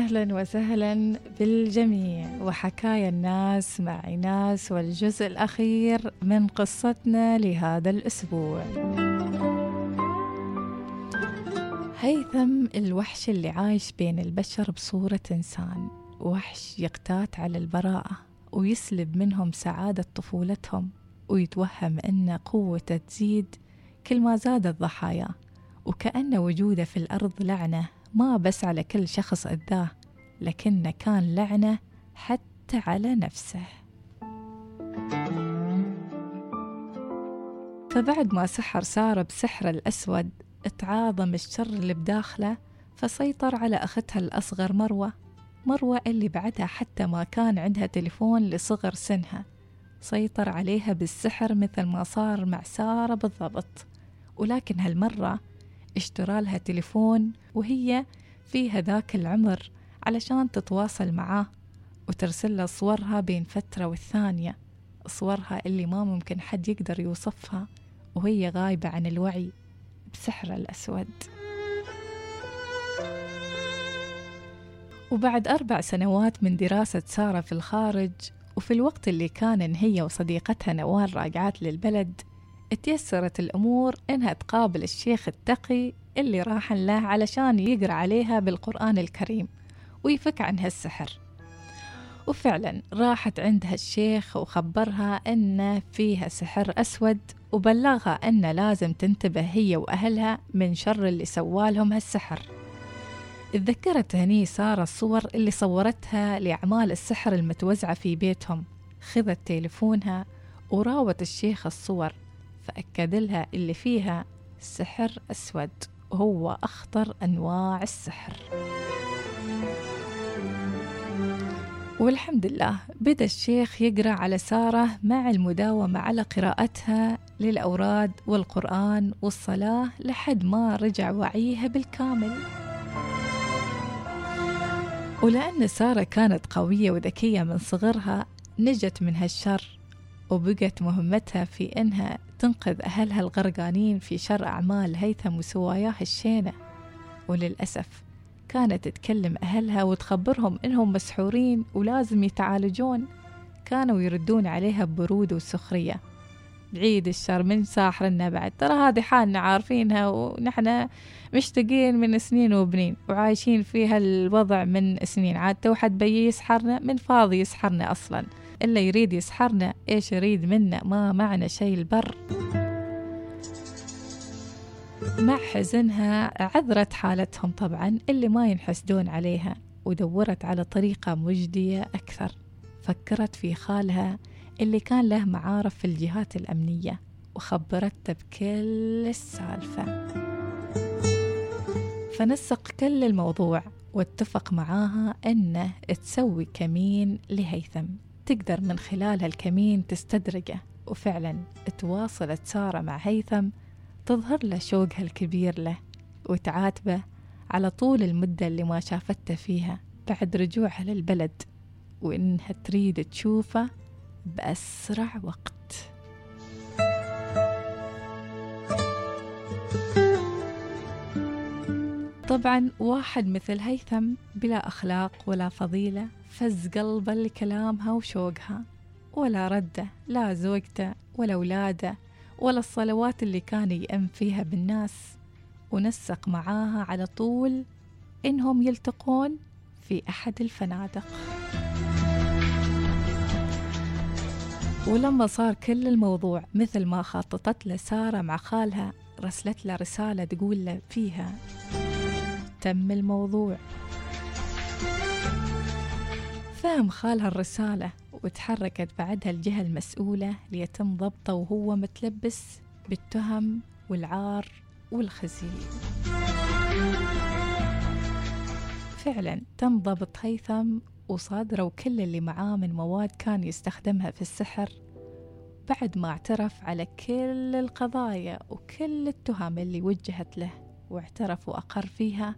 أهلا وسهلا بالجميع. وحكايا الناس مع إيناس والجزء الأخير من قصتنا لهذا الأسبوع. هيثم الوحش اللي عايش بين البشر بصورة إنسان. وحش يقتات على البراءة ويسلب منهم سعادة طفولتهم ويتوهم أن قوته تزيد كل ما زادت ضحاياه وكأن وجوده في الأرض لعنة. ما بس على كل شخص أذاه لكنه كان لعنة حتى على نفسه. فبعد ما سحر سارة بسحره الأسود تعاظم الشر اللي بداخله فسيطر على أختها الأصغر مروة مروة اللي بعدها حتى ما كان عندها تليفون لصغر سنها. سيطر عليها بالسحر مثل ما صار مع سارة بالضبط. ولكن هالمرة اشترى لها تليفون وهي في هذاك العمر علشان تتواصل معاه وترسل له صورها بين فترة والثانية صورها اللي ما ممكن حد يقدر يوصفها وهي غايبة عن الوعي بسحر الأسود. وبعد أربع سنوات من دراسة سارة في الخارج وفي الوقت اللي كان هي وصديقتها نوال راجعات للبلد تيسرت الأمور إنها تقابل الشيخ التقي اللي راح له علشان يقرأ عليها بالقرآن الكريم ويفك عنها السحر وفعلا راحت عندها الشيخ وخبرها أن فيها سحر أسود وبلغها أن لازم تنتبه هي وأهلها من شر اللي سوالهم هالسحر. تذكرت هني سارة الصور اللي صورتها لأعمال السحر المتوزعة في بيتهم. خذت تليفونها وراوت الشيخ الصور فأكد لها اللي فيها سحر أسود وهو أخطر أنواع السحر. والحمد لله بدأ الشيخ يقرأ على سارة مع المداومة على قراءتها للأوراد والقرآن والصلاة لحد ما رجع وعيها بالكامل. ولأن سارة كانت قوية وذكية من صغرها نجت من هالشر. وبقت مهمتها في إنها تنقذ أهلها الغرقانين في شر أعمال هيثم وسواياه الشينة. وللأسف كانت تكلم أهلها وتخبرهم إنهم مسحورين ولازم يتعالجون. كانوا يردون عليها ببرود وسخرية. بعيد الشر من ساحرنا بعد؟ ترى هذه حالنا عارفينها ونحن مشتاقين من سنين وبنين وعايشين في هالوضع من سنين. عاد تو حد يسحرنا من فاضي يسحرنا أصلا. إلا يريد يسحرنا إيش يريد منا؟ ما معنا شيء البر. مع حزنها عذرت حالتهم طبعا اللي ما ينحسدون عليها ودورت على طريقة مجدية أكثر. فكرت في خالها اللي كان له معارف في الجهات الأمنية وخبرته بكل السالفة. فنسق كل الموضوع واتفق معاها أنه تسوي كمين لهيثم. تقدر من خلال هالكمين تستدرجه وفعلا تواصلت سارة مع هيثم تظهر له شوقها الكبير له وتعاتبه على طول المدة اللي ما شافته فيها بعد رجوعها للبلد وإنها تريد تشوفه بأسرع وقت. طبعا واحد مثل هيثم بلا أخلاق ولا فضيلة فز قلبه لكلامها وشوقها ولا رده لا زوجته ولا أولاده ولا الصلوات اللي كان يأم فيها بالناس ونسق معاها على طول إنهم يلتقون في أحد الفنادق. ولما صار كل الموضوع مثل ما خططت له سارة مع خالها رسلت له رسالة تقول له فيها تم الموضوع. فهم خالها الرسالة وتحركت بعدها الجهة المسؤولة ليتم ضبطه وهو متلبس بالتهم والعار والخزي فعلا تم ضبط هيثم وصادروا كل اللي معاه من مواد كان يستخدمها في السحر. بعد ما اعترف على كل القضايا وكل التهم اللي وجهت له واعترف وأقر فيها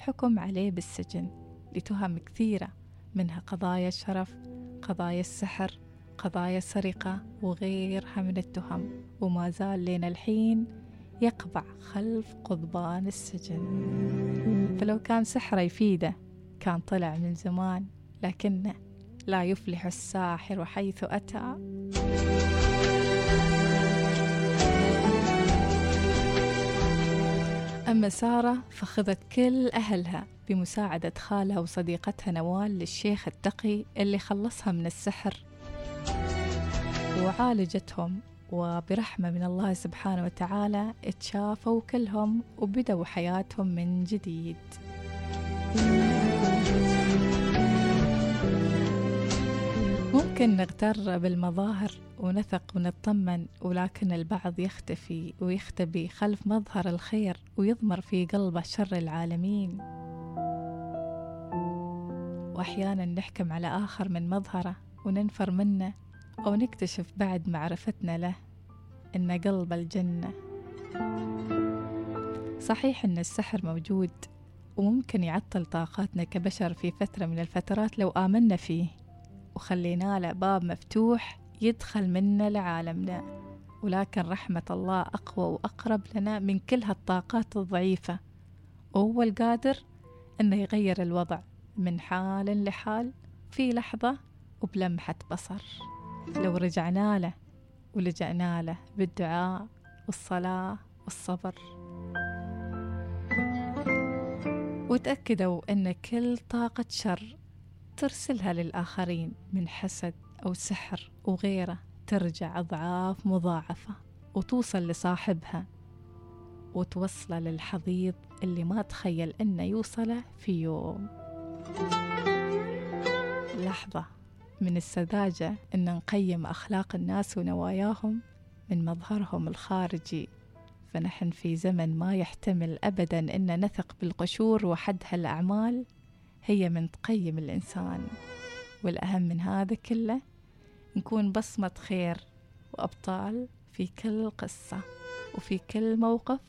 حكم عليه بالسجن لتهم كثيرة منها قضايا الشرف قضايا السحر قضايا السرقة وغيرها من التهم. وما زال لين الحين يقبع خلف قضبان السجن. فلو كان سحره يفيده كان طلع من زمان لكنه لا يفلح الساحر حيث أتى. أما سارة فخذت كل أهلها بمساعدة خالها وصديقتها نوال للشيخ التقي اللي خلصها من السحر. وعالجتهم وبرحمة من الله سبحانه وتعالى اتشافوا كلهم وبدأوا حياتهم من جديد. ممكن نغتر بالمظاهر ونثق ونطمن ولكن البعض يختفي ويختبي خلف مظهر الخير ويضمر في قلبه شر العالمين. وأحيانا نحكم على آخر من مظهره وننفر منه أو نكتشف بعد معرفتنا له إن قلب الجنة. صحيح إن السحر موجود وممكن يعطل طاقاتنا كبشر في فترة من الفترات لو آمنا فيه. وخلينا له باب مفتوح يدخل منا لعالمنا. ولكن رحمة الله أقوى وأقرب لنا من كل هالطاقات الضعيفة. وهو القادر أنه يغير الوضع من حال لحال في لحظة وبلمحة بصر. لو رجعنا له ولجأنا له بالدعاء والصلاة والصبر. وتأكدوا أن كل طاقة شر ترسلها للآخرين من حسد أو سحر وغيره ترجع أضعاف مضاعفة وتوصل لصاحبها وتوصله للحضيض اللي ما تخيل إنه يوصله في يوم. لحظة من السذاجة إن نقيم أخلاق الناس ونواياهم من مظهرهم الخارجي. فنحن في زمن ما يحتمل أبدا إن نثق بالقشور وحدها الأعمال هي من تقيم الإنسان والأهم من هذا كله نكون بصمة خير وأبطال في كل قصة وفي كل موقف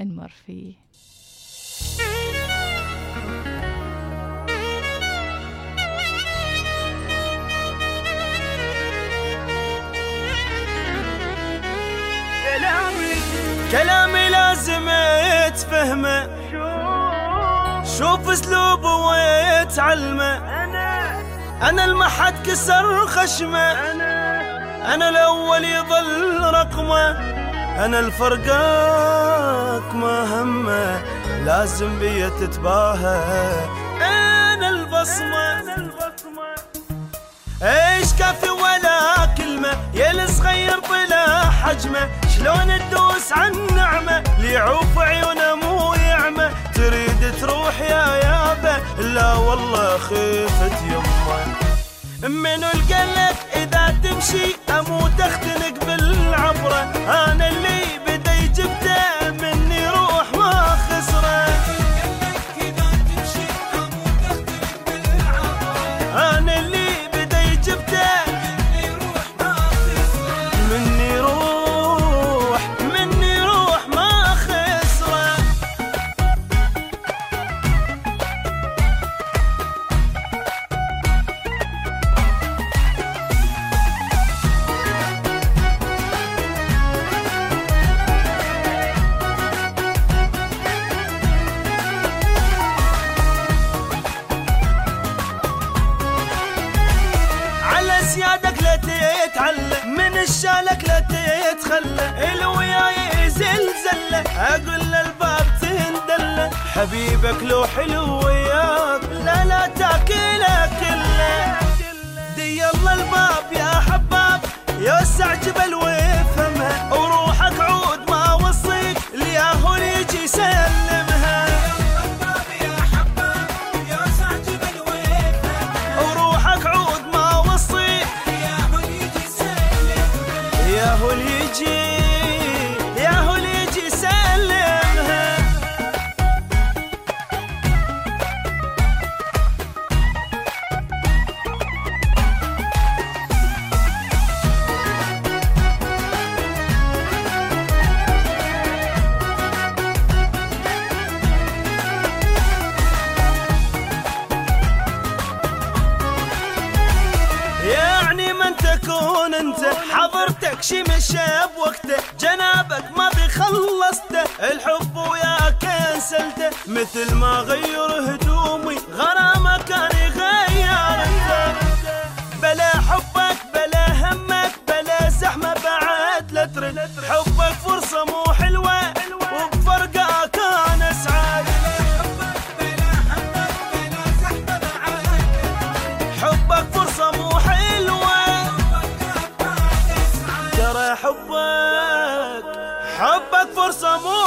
نمر فيه. كلامي لازم تفهمه شوف اسلوبه ويتعلمه. أنا المحد كسر خشمه. أنا الأول يظل رقمه. أنا الفرقاك ما همه. لازم بيا تتباهى. أنا البصمة. إيش كافي ولا كلمة. يا الصغير طلع حجمه. شلون تدوس عن نعمة. ليعوف عيونه مو تروح يا يابا لا والله خفت يمه. منو القلك إذا تمشي أموت أختنق بالعبرة. أنا اللي تتخلى الوياي زلزلة أقول للباب تندلة. حبيبك لو حلو ما بخلصته الحب وياك انسلته مثل ما غير هدومي غرامة كان يغير بلا حبك بلا همك بلا زحمة بعد لا ترد. حبك فرصة مو حلوة وبفرقة كان أسعد. حبك فرصة مو حلوة. ترى حبك حبك فرصة مو